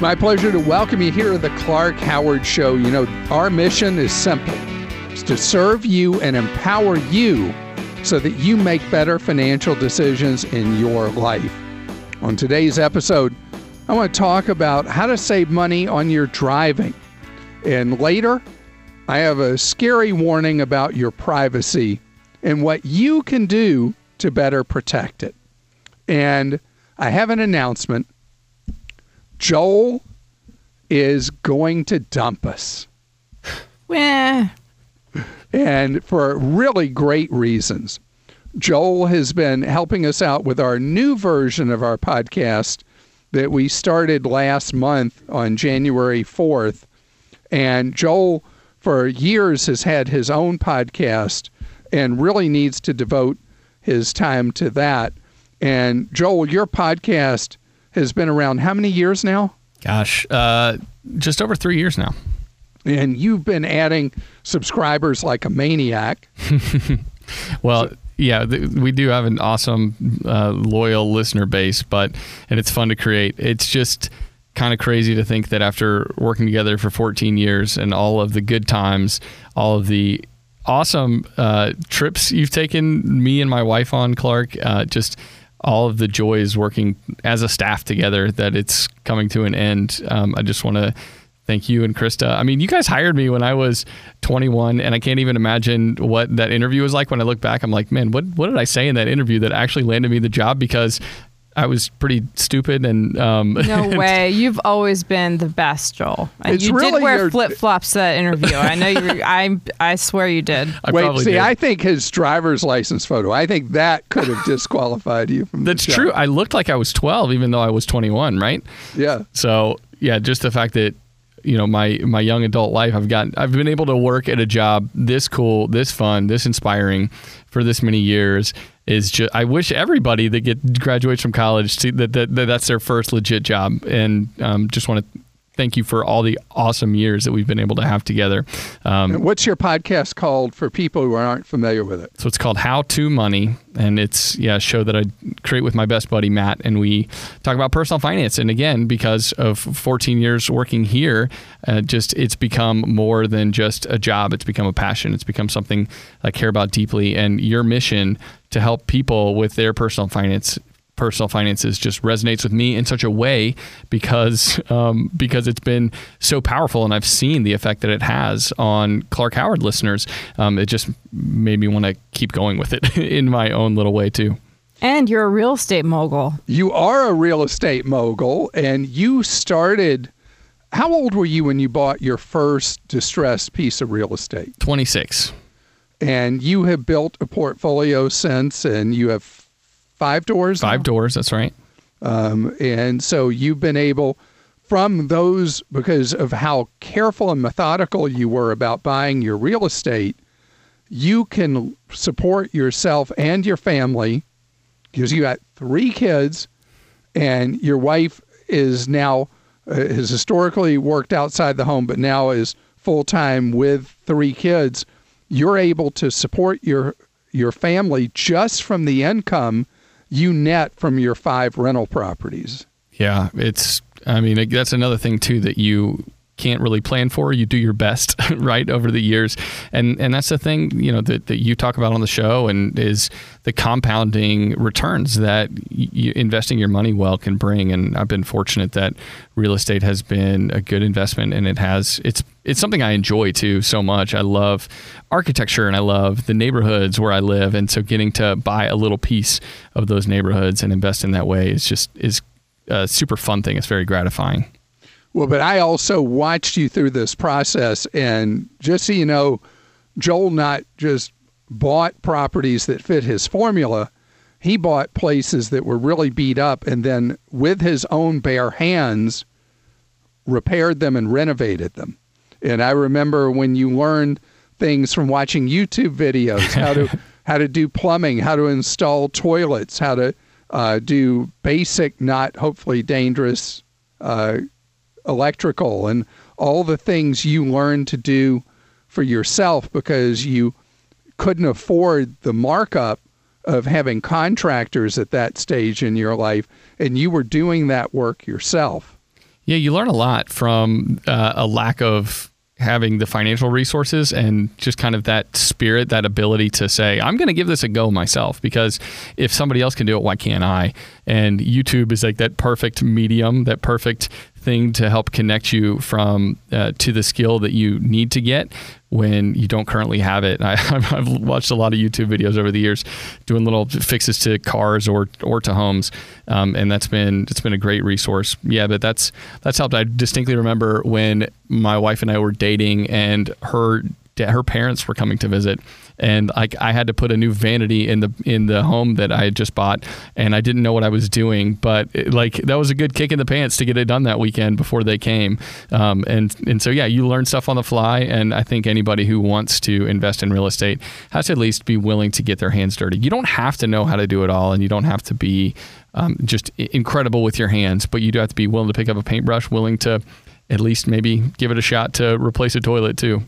It's my pleasure to welcome you here to the Clark Howard Show. You know, our mission is simple it's to serve you and empower you so that you make better financial decisions in your life. On today's episode, I want to talk about how to save money on your driving. And later, I have a scary warning about your privacy and what you can do to better protect it. And I have an announcement. Joel is going to dump us. Well, and for really great reasons. Joel has been helping us out with our new version of our podcast that we started last month on January 4th. And Joel, for years, has had his own podcast and really needs to devote his time to that. And Joel, your podcast has been around how many years now? Gosh, uh, just over three years now. And you've been adding subscribers like a maniac. well, so, yeah, th- we do have an awesome, uh, loyal listener base, but and it's fun to create. It's just kind of crazy to think that after working together for 14 years and all of the good times, all of the awesome uh, trips you've taken me and my wife on, Clark, uh, just all of the joys working as a staff together that it's coming to an end. Um, I just want to thank you and Krista. I mean, you guys hired me when I was 21, and I can't even imagine what that interview was like. When I look back, I'm like, man, what what did I say in that interview that actually landed me the job? Because I was pretty stupid and um, no way. You've always been the best, Joel. It's you really did wear your- flip flops to that interview. I know you. I I swear you did. I Wait, probably see, did. I think his driver's license photo, I think that could have disqualified you from That's job. true. I looked like I was 12, even though I was 21, right? Yeah. So yeah, just the fact that you know my my young adult life, I've got I've been able to work at a job this cool, this fun, this inspiring for this many years is just. I wish everybody that get graduates from college to, that, that, that that's their first legit job, and um, just want to thank you for all the awesome years that we've been able to have together. Um, what's your podcast called for people who aren't familiar with it? so it's called How to Money, and it's yeah a show that I create with my best buddy Matt, and we talk about personal finance. And again, because of 14 years working here, uh, just it's become more than just a job. It's become a passion. It's become something I care about deeply. And your mission to help people with their personal finance personal finances just resonates with me in such a way because um, because it's been so powerful and I've seen the effect that it has on Clark Howard listeners. Um, it just made me want to keep going with it in my own little way too. And you're a real estate mogul. You are a real estate mogul and you started. How old were you when you bought your first distressed piece of real estate? 26. And you have built a portfolio since, and you have five doors? Five now? doors, that's right. Um, and so you've been able, from those, because of how careful and methodical you were about buying your real estate, you can support yourself and your family because you got three kids and your wife is now uh, has historically worked outside the home but now is full time with three kids you're able to support your your family just from the income you net from your five rental properties Yeah, it's. I mean, that's another thing too that you can't really plan for. You do your best, right, over the years, and and that's the thing you know that, that you talk about on the show, and is the compounding returns that you, investing your money well can bring. And I've been fortunate that real estate has been a good investment, and it has. It's it's something I enjoy too so much. I love architecture and I love the neighborhoods where I live, and so getting to buy a little piece of those neighborhoods and invest in that way is just is a super fun thing. It's very gratifying. Well, but I also watched you through this process, and just so you know, Joel not just bought properties that fit his formula. He bought places that were really beat up and then, with his own bare hands, repaired them and renovated them. And I remember when you learned things from watching YouTube videos, how to how to do plumbing, how to install toilets, how to uh, do basic, not hopefully dangerous uh, electrical, and all the things you learned to do for yourself because you couldn't afford the markup of having contractors at that stage in your life, and you were doing that work yourself. Yeah, you learn a lot from uh, a lack of having the financial resources and just kind of that spirit, that ability to say, I'm going to give this a go myself because if somebody else can do it, why can't I? And YouTube is like that perfect medium, that perfect thing to help connect you from uh, to the skill that you need to get when you don't currently have it. I, have watched a lot of YouTube videos over the years doing little fixes to cars or or to homes, um, and that's been it's been a great resource. Yeah, but that's that's helped. I distinctly remember when my wife and I were dating, and her her parents were coming to visit and I, I had to put a new vanity in the in the home that I had just bought, and I didn't know what I was doing. But it, like that was a good kick in the pants to get it done that weekend before they came. Um, and and so yeah, you learn stuff on the fly, and I think anybody who wants to invest in real estate has to at least be willing to get their hands dirty. You don't have to know how to do it all, and you don't have to be um, just incredible with your hands, but you do have to be willing to pick up a paintbrush, willing to at least maybe give it a shot to replace a toilet too.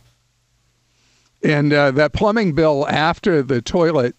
And uh, that plumbing bill after the toilet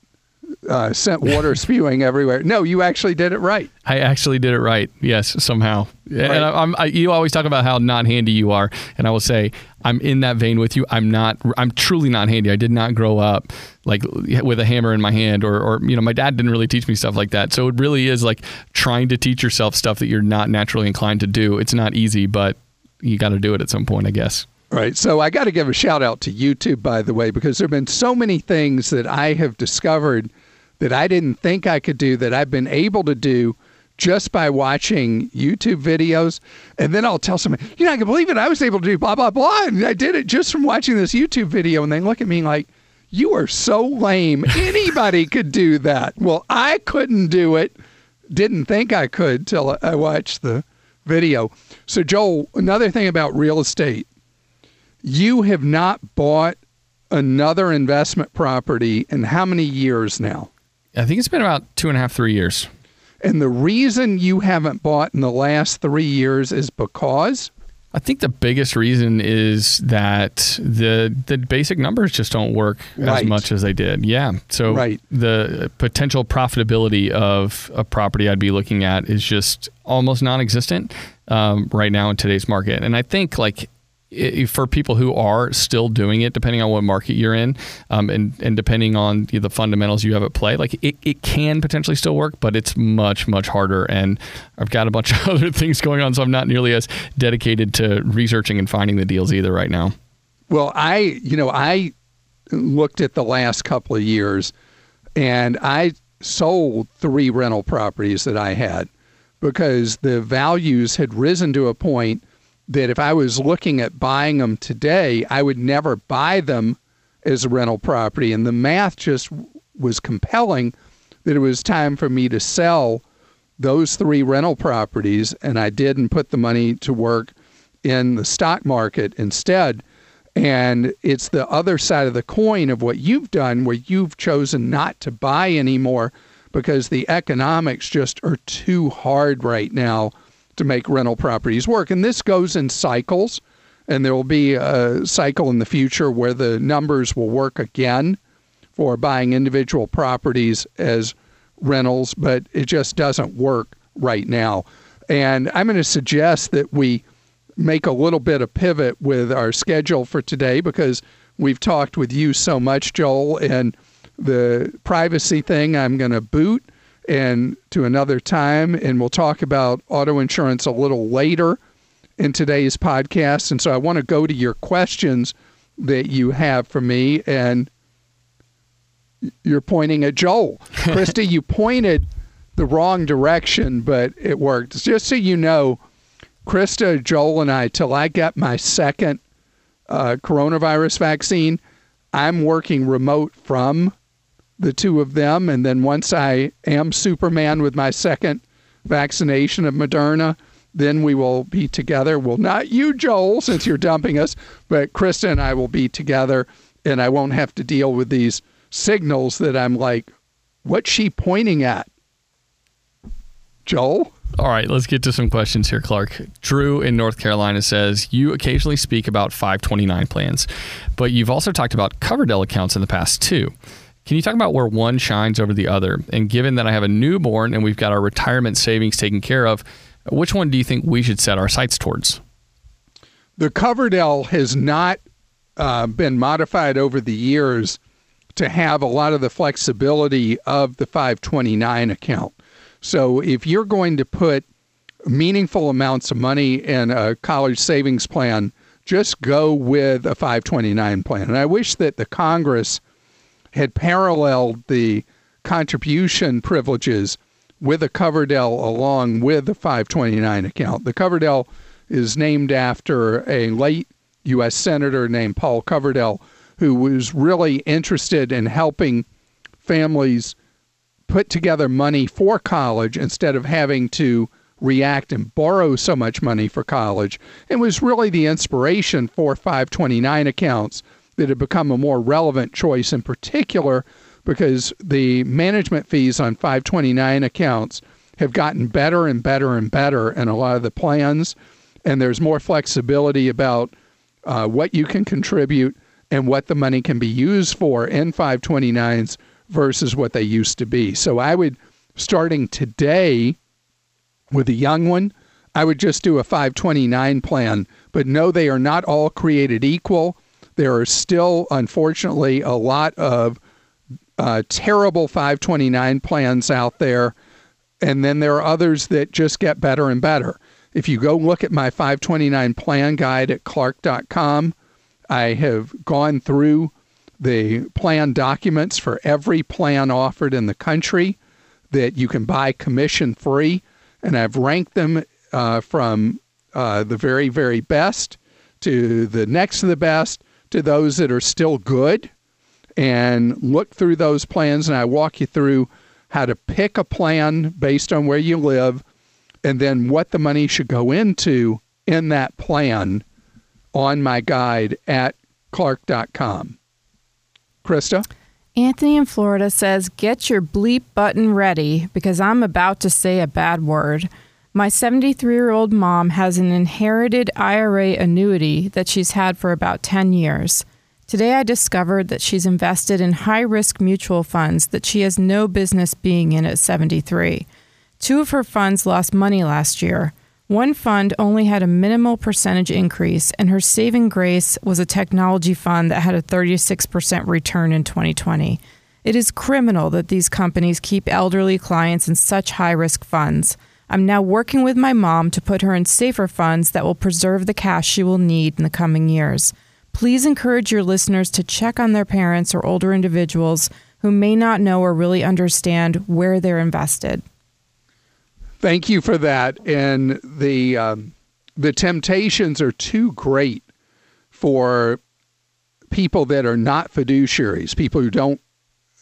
uh, sent water spewing everywhere. No, you actually did it right. I actually did it right. Yes, somehow. Right. And I, I, you always talk about how not handy you are, and I will say I'm in that vein with you. I'm not. I'm truly not handy. I did not grow up like with a hammer in my hand, or, or you know, my dad didn't really teach me stuff like that. So it really is like trying to teach yourself stuff that you're not naturally inclined to do. It's not easy, but you got to do it at some point, I guess. Right. So I got to give a shout out to YouTube, by the way, because there have been so many things that I have discovered that I didn't think I could do that I've been able to do just by watching YouTube videos. And then I'll tell someone, you know, I can believe it. I was able to do blah, blah, blah. And I did it just from watching this YouTube video. And they look at me like, you are so lame. Anybody could do that. Well, I couldn't do it. Didn't think I could till I watched the video. So, Joel, another thing about real estate you have not bought another investment property in how many years now? I think it's been about two and a half, three years. And the reason you haven't bought in the last three years is because? I think the biggest reason is that the the basic numbers just don't work right. as much as they did. Yeah. So right. the potential profitability of a property I'd be looking at is just almost non-existent um, right now in today's market. And I think like for people who are still doing it, depending on what market you're in, um, and and depending on the fundamentals you have at play, like it, it can potentially still work, but it's much much harder. And I've got a bunch of other things going on, so I'm not nearly as dedicated to researching and finding the deals either right now. Well, I you know I looked at the last couple of years, and I sold three rental properties that I had because the values had risen to a point that if I was looking at buying them today, I would never buy them as a rental property. And the math just was compelling that it was time for me to sell those three rental properties. And I did and put the money to work in the stock market instead. And it's the other side of the coin of what you've done, where you've chosen not to buy anymore because the economics just are too hard right now to make rental properties work. And this goes in cycles, and there will be a cycle in the future where the numbers will work again for buying individual properties as rentals, but it just doesn't work right now. And I'm going to suggest that we make a little bit of pivot with our schedule for today because we've talked with you so much, Joel, and the privacy thing I'm going to boot and to another time. And we'll talk about auto insurance a little later in today's podcast. And so I want to go to your questions that you have for me. And you're pointing at Joel. Krista, you pointed the wrong direction, but it worked. Just so you know, Krista, Joel, and I, till I get my second uh, coronavirus vaccine, I'm working remote from the two of them. And then once I am Superman with my second vaccination of Moderna, then we will be together. Well, not you, Joel, since you're dumping us, but Krista and I will be together, and I won't have to deal with these signals that I'm like, what's she pointing at? Joel? All right, let's get to some questions here, Clark. Drew in North Carolina says You occasionally speak about 529 plans, but you've also talked about Coverdell accounts in the past too. Can you talk about where one shines over the other? And given that I have a newborn and we've got our retirement savings taken care of, which one do you think we should set our sights towards? The Coverdell has not uh, been modified over the years to have a lot of the flexibility of the 529 account. So if you're going to put meaningful amounts of money in a college savings plan, just go with a 529 plan. And I wish that the Congress had paralleled the contribution privileges with a Coverdell along with the 529 account. The Coverdell is named after a late U.S. Senator named Paul Coverdell, who was really interested in helping families put together money for college instead of having to react and borrow so much money for college. It was really the inspiration for 529 accounts that have become a more relevant choice, in particular because the management fees on 529 accounts have gotten better and better and better in a lot of the plans, and there's more flexibility about uh, what you can contribute and what the money can be used for in 529s versus what they used to be. So I would, starting today with a young one, I would just do a 529 plan, but no, they are not all created equal. There are still, unfortunately, a lot of uh, terrible 529 plans out there. And then there are others that just get better and better. If you go look at my 529 plan guide at clark.com, I have gone through the plan documents for every plan offered in the country that you can buy commission free. And I've ranked them uh, from uh, the very, very best to the next to the best to those that are still good and look through those plans. And I walk you through how to pick a plan based on where you live and then what the money should go into in that plan on my guide at clark.com. Krista? Anthony in Florida says, Get your bleep button ready because I'm about to say a bad word. My 73 year old mom has an inherited IRA annuity that she's had for about 10 years. Today, I discovered that she's invested in high risk mutual funds that she has no business being in at 73. Two of her funds lost money last year. One fund only had a minimal percentage increase, and her saving grace was a technology fund that had a 36% return in 2020. It is criminal that these companies keep elderly clients in such high risk funds. I'm now working with my mom to put her in safer funds that will preserve the cash she will need in the coming years. Please encourage your listeners to check on their parents or older individuals who may not know or really understand where they're invested. Thank you for that. And the um, the temptations are too great for people that are not fiduciaries, people who don't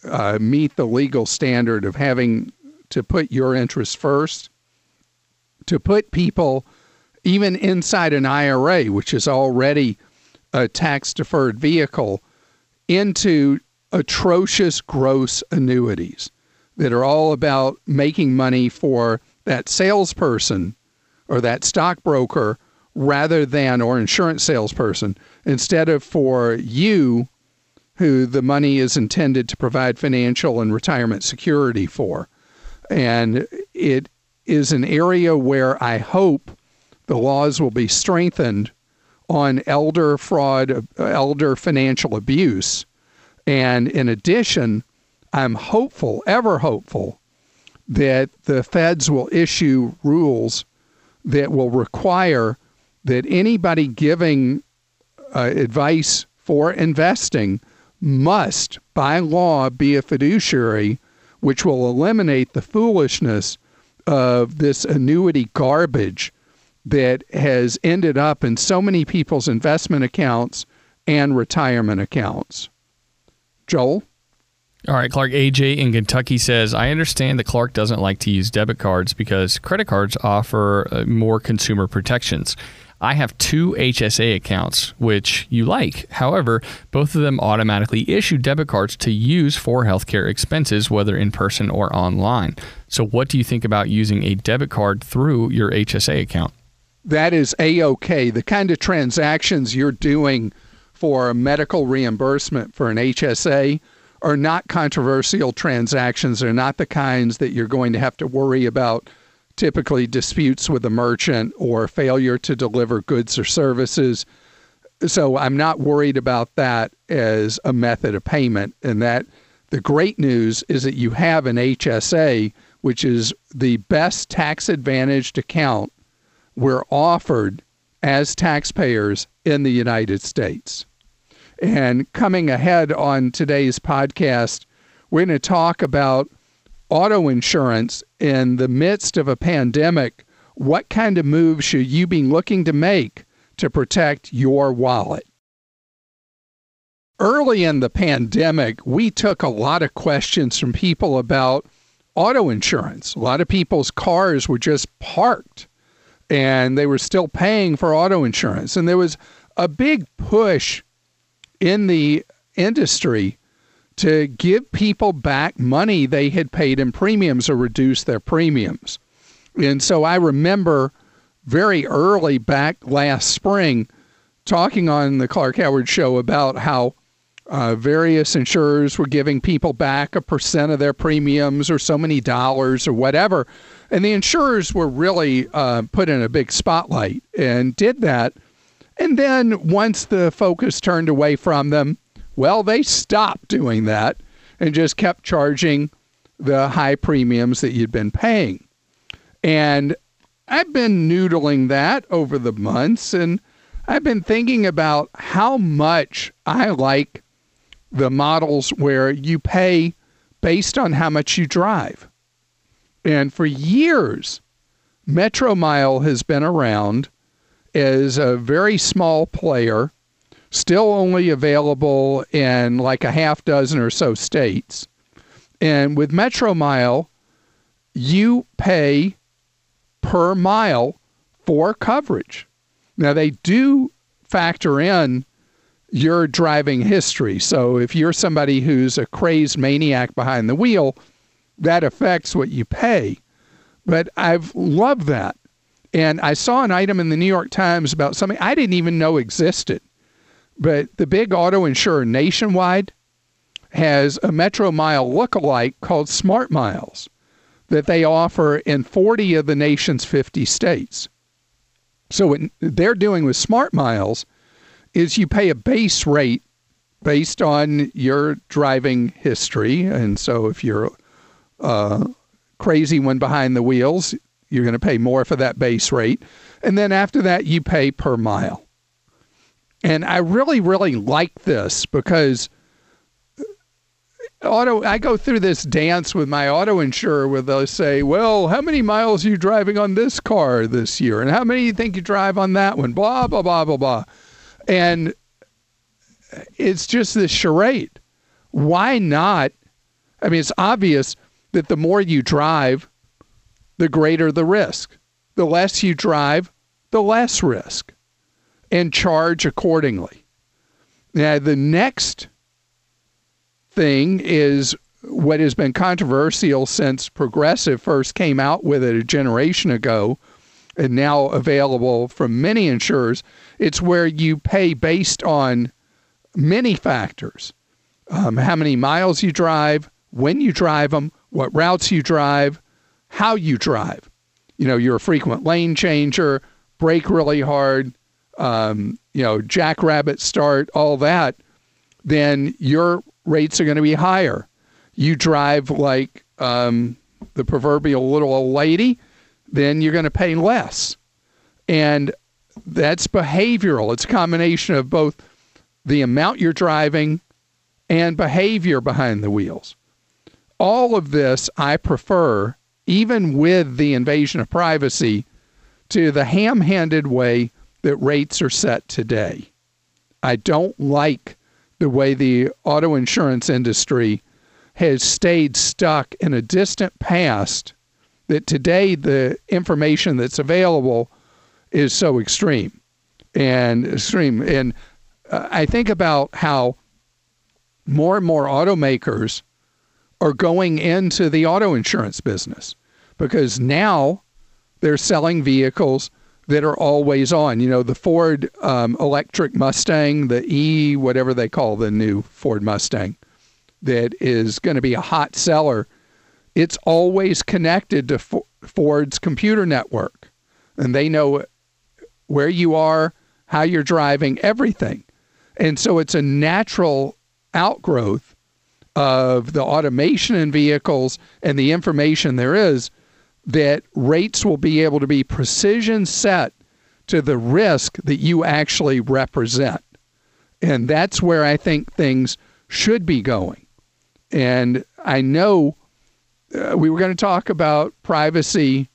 uh, meet the legal standard of having to put your interests first, to put people even inside an IRA, which is already a tax deferred vehicle into atrocious gross annuities that are all about making money for that salesperson or that stockbroker rather than or insurance salesperson instead of for you who the money is intended to provide financial and retirement security for. And it is an area where I hope the laws will be strengthened on elder fraud, elder financial abuse. And in addition, I'm hopeful, ever hopeful, that the feds will issue rules that will require that anybody giving uh, advice for investing must, by law, be a fiduciary, which will eliminate the foolishness of this annuity garbage that has ended up in so many people's investment accounts and retirement accounts. Joel? All right, Clark AJ in Kentucky says, I understand that Clark doesn't like to use debit cards because credit cards offer uh, more consumer protections. I have two HSA accounts, which you like. However, both of them automatically issue debit cards to use for healthcare expenses, whether in person or online. So, what do you think about using a debit card through your HSA account? That is A OK. The kind of transactions you're doing for medical reimbursement for an HSA are not controversial transactions. They're not the kinds that you're going to have to worry about typically disputes with a merchant or failure to deliver goods or services. So I'm not worried about that as a method of payment. And that the great news is that you have an HSA, which is the best tax advantaged account we're offered as taxpayers in the United States. And coming ahead on today's podcast, we're going to talk about auto insurance in the midst of a pandemic, what kind of moves should you be looking to make to protect your wallet? Early in the pandemic, we took a lot of questions from people about auto insurance. A lot of people's cars were just parked and they were still paying for auto insurance. And there was a big push in the industry to give people back money they had paid in premiums or reduce their premiums. And so I remember very early back last spring talking on the Clark Howard show about how uh, various insurers were giving people back a percent of their premiums or so many dollars or whatever. And the insurers were really uh, put in a big spotlight and did that. And then once the focus turned away from them, well, they stopped doing that and just kept charging the high premiums that you'd been paying. And I've been noodling that over the months and I've been thinking about how much I like the models where you pay based on how much you drive. And for years, Metromile has been around as a very small player still only available in like a half dozen or so states. And with Metromile, you pay per mile for coverage. Now, they do factor in your driving history. So if you're somebody who's a crazed maniac behind the wheel, that affects what you pay. But I've loved that. And I saw an item in the New York Times about something I didn't even know existed. But the big auto insurer Nationwide has a Metromile look-alike called Smart Miles that they offer in 40 of the nation's 50 states. So what they're doing with Smart Miles is you pay a base rate based on your driving history. And so if you're a crazy one behind the wheels, you're going to pay more for that base rate. And then after that, you pay per mile. And I really, really like this because auto I go through this dance with my auto insurer where they'll say, Well, how many miles are you driving on this car this year? And how many do you think you drive on that one? Blah, blah, blah, blah, blah. And it's just this charade. Why not? I mean, it's obvious that the more you drive, the greater the risk. The less you drive, the less risk and charge accordingly. Now, the next thing is what has been controversial since Progressive first came out with it a generation ago and now available from many insurers. It's where you pay based on many factors um, how many miles you drive, when you drive them, what routes you drive, how you drive. You know, you're a frequent lane changer, brake really hard, um, you know, jackrabbit start, all that, then your rates are going to be higher. You drive like um, the proverbial little old lady, then you're going to pay less. And that's behavioral. It's a combination of both the amount you're driving and behavior behind the wheels. All of this I prefer, even with the invasion of privacy, to the ham handed way that rates are set today. I don't like the way the auto insurance industry has stayed stuck in a distant past that today the information that's available is so extreme and extreme. And uh, I think about how more and more automakers are going into the auto insurance business because now they're selling vehicles that are always on. You know, the Ford um, electric Mustang, the E, whatever they call the new Ford Mustang, that is going to be a hot seller. It's always connected to Ford's computer network, and they know where you are, how you're driving, everything. And so it's a natural outgrowth of the automation in vehicles and the information there is that rates will be able to be precision set to the risk that you actually represent. And that's where I think things should be going. And I know uh, we were going to talk about privacy,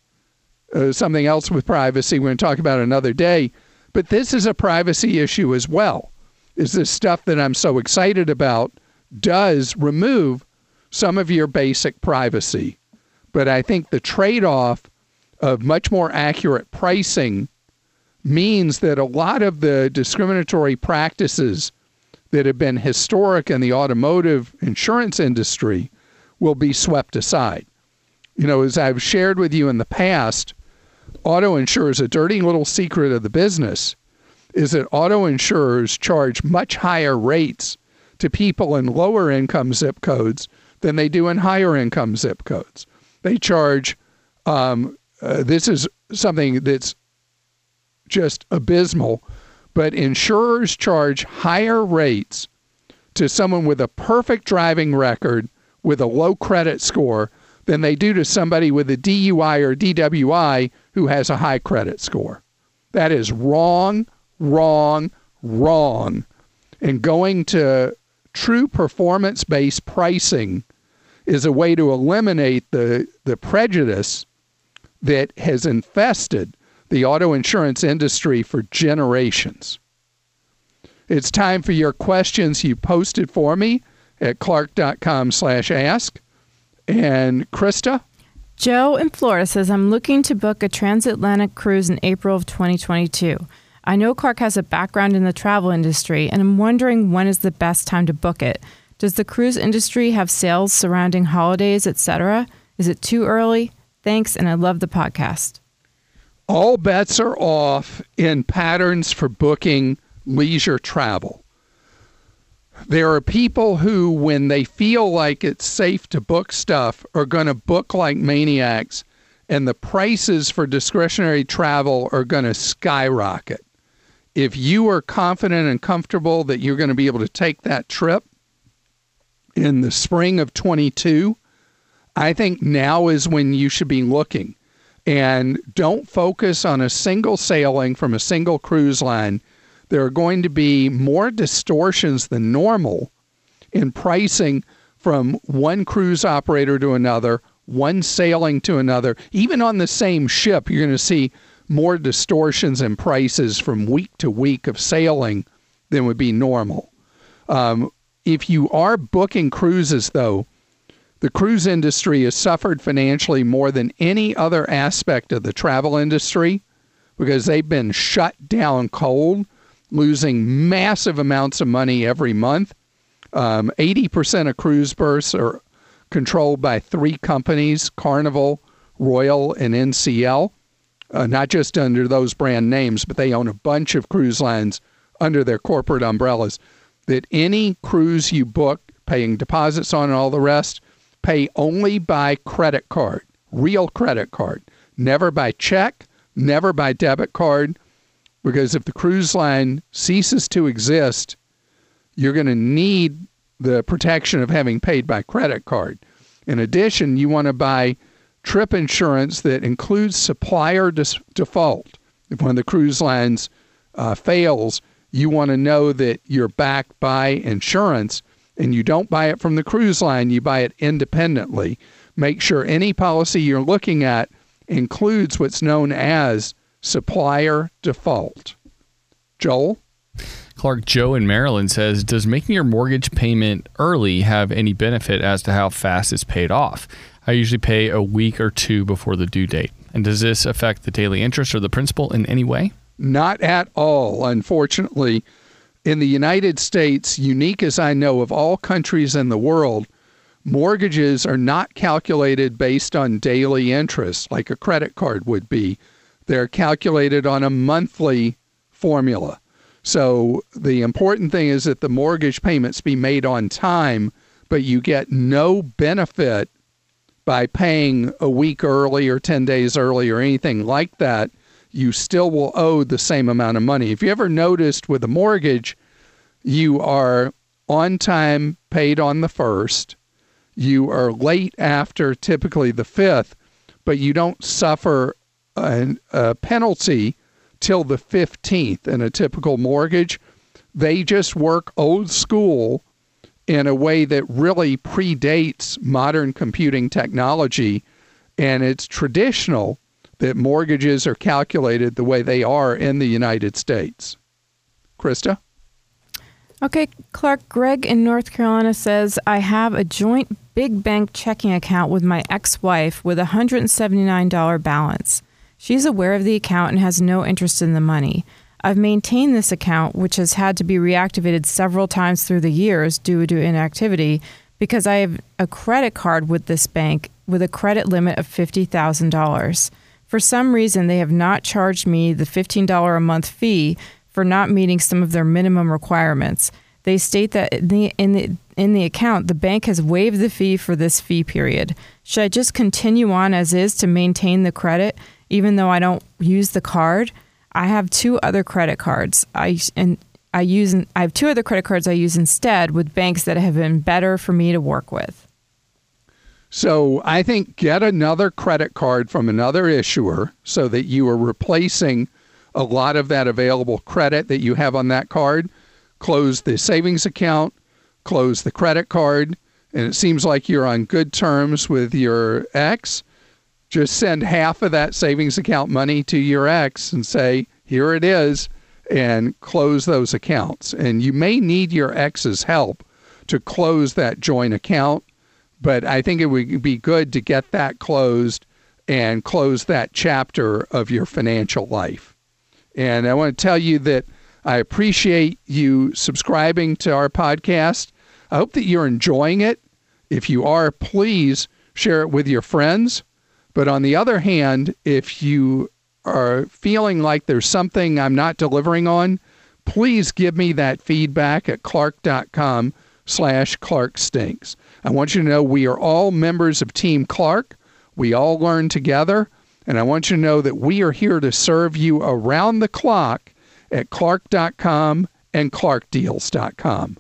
uh, something else with privacy. We're going to talk about another day. But this is a privacy issue as well. Is this stuff that I'm so excited about does remove some of your basic privacy. But I think the trade off of much more accurate pricing means that a lot of the discriminatory practices that have been historic in the automotive insurance industry will be swept aside. You know, as I've shared with you in the past, auto insurers, a dirty little secret of the business is that auto insurers charge much higher rates to people in lower income zip codes than they do in higher income zip codes. They charge, um, uh, this is something that's just abysmal, but insurers charge higher rates to someone with a perfect driving record with a low credit score than they do to somebody with a DUI or DWI who has a high credit score. That is wrong, wrong, wrong. And going to true performance based pricing is a way to eliminate the, the prejudice that has infested the auto insurance industry for generations. It's time for your questions you posted for me at clark.com slash ask. And Krista? Joe in Florida says, I'm looking to book a transatlantic cruise in April of 2022. I know Clark has a background in the travel industry, and I'm wondering when is the best time to book it. Does the cruise industry have sales surrounding holidays, etc.? Is it too early? Thanks, and I love the podcast. All bets are off in patterns for booking leisure travel. There are people who, when they feel like it's safe to book stuff, are going to book like maniacs, and the prices for discretionary travel are going to skyrocket if you are confident and comfortable that you're going to be able to take that trip in the spring of 22, I think now is when you should be looking. And don't focus on a single sailing from a single cruise line. There are going to be more distortions than normal in pricing from one cruise operator to another, one sailing to another. Even on the same ship, you're going to see more distortions in prices from week to week of sailing than would be normal. Um, if you are booking cruises, though, the cruise industry has suffered financially more than any other aspect of the travel industry because they've been shut down cold, losing massive amounts of money every month. Um, 80% of cruise berths are controlled by three companies Carnival, Royal, and NCL uh, not just under those brand names, but they own a bunch of cruise lines under their corporate umbrellas. That any cruise you book, paying deposits on and all the rest, pay only by credit card, real credit card, never by check, never by debit card, because if the cruise line ceases to exist, you're going to need the protection of having paid by credit card. In addition, you want to buy trip insurance that includes supplier dis- default. If one of the cruise lines uh, fails, you want to know that you're backed by insurance and you don't buy it from the cruise line, you buy it independently. Make sure any policy you're looking at includes what's known as supplier default. Joel? Clark Joe in Maryland says, Does making your mortgage payment early have any benefit as to how fast it's paid off? I usually pay a week or two before the due date. And does this affect the daily interest or the principal in any way? Not at all, unfortunately. In the United States, unique as I know of all countries in the world, mortgages are not calculated based on daily interest like a credit card would be. They're calculated on a monthly formula. So the important thing is that the mortgage payments be made on time, but you get no benefit by paying a week early or 10 days early or anything like that you still will owe the same amount of money. If you ever noticed with a mortgage, you are on time paid on the first, you are late after typically the fifth, but you don't suffer a, a penalty till the 15th in a typical mortgage. They just work old school in a way that really predates modern computing technology. And it's traditional that mortgages are calculated the way they are in the United States. Krista? Okay, Clark, Greg in North Carolina says, I have a joint big bank checking account with my ex wife with a $179 balance. She's aware of the account and has no interest in the money. I've maintained this account, which has had to be reactivated several times through the years due to inactivity, because I have a credit card with this bank with a credit limit of $50,000. For some reason, they have not charged me the $15 a month fee for not meeting some of their minimum requirements. They state that in the, in the, in the account, the bank has waived the fee for this fee period. Should I just continue on as is to maintain the credit, even though I don't use the card? I have two other credit cards. I and I use I have two other credit cards I use instead with banks that have been better for me to work with. So I think get another credit card from another issuer so that you are replacing a lot of that available credit that you have on that card. Close the savings account, close the credit card, and it seems like you're on good terms with your ex. Just send half of that savings account money to your ex and say, here it is, and close those accounts. And you may need your ex's help to close that joint account but I think it would be good to get that closed and close that chapter of your financial life. And I want to tell you that I appreciate you subscribing to our podcast. I hope that you're enjoying it. If you are, please share it with your friends. But on the other hand, if you are feeling like there's something I'm not delivering on, please give me that feedback at clark.com slash Clark Stinks. I want you to know we are all members of Team Clark. We all learn together. And I want you to know that we are here to serve you around the clock at clark.com and clarkdeals.com.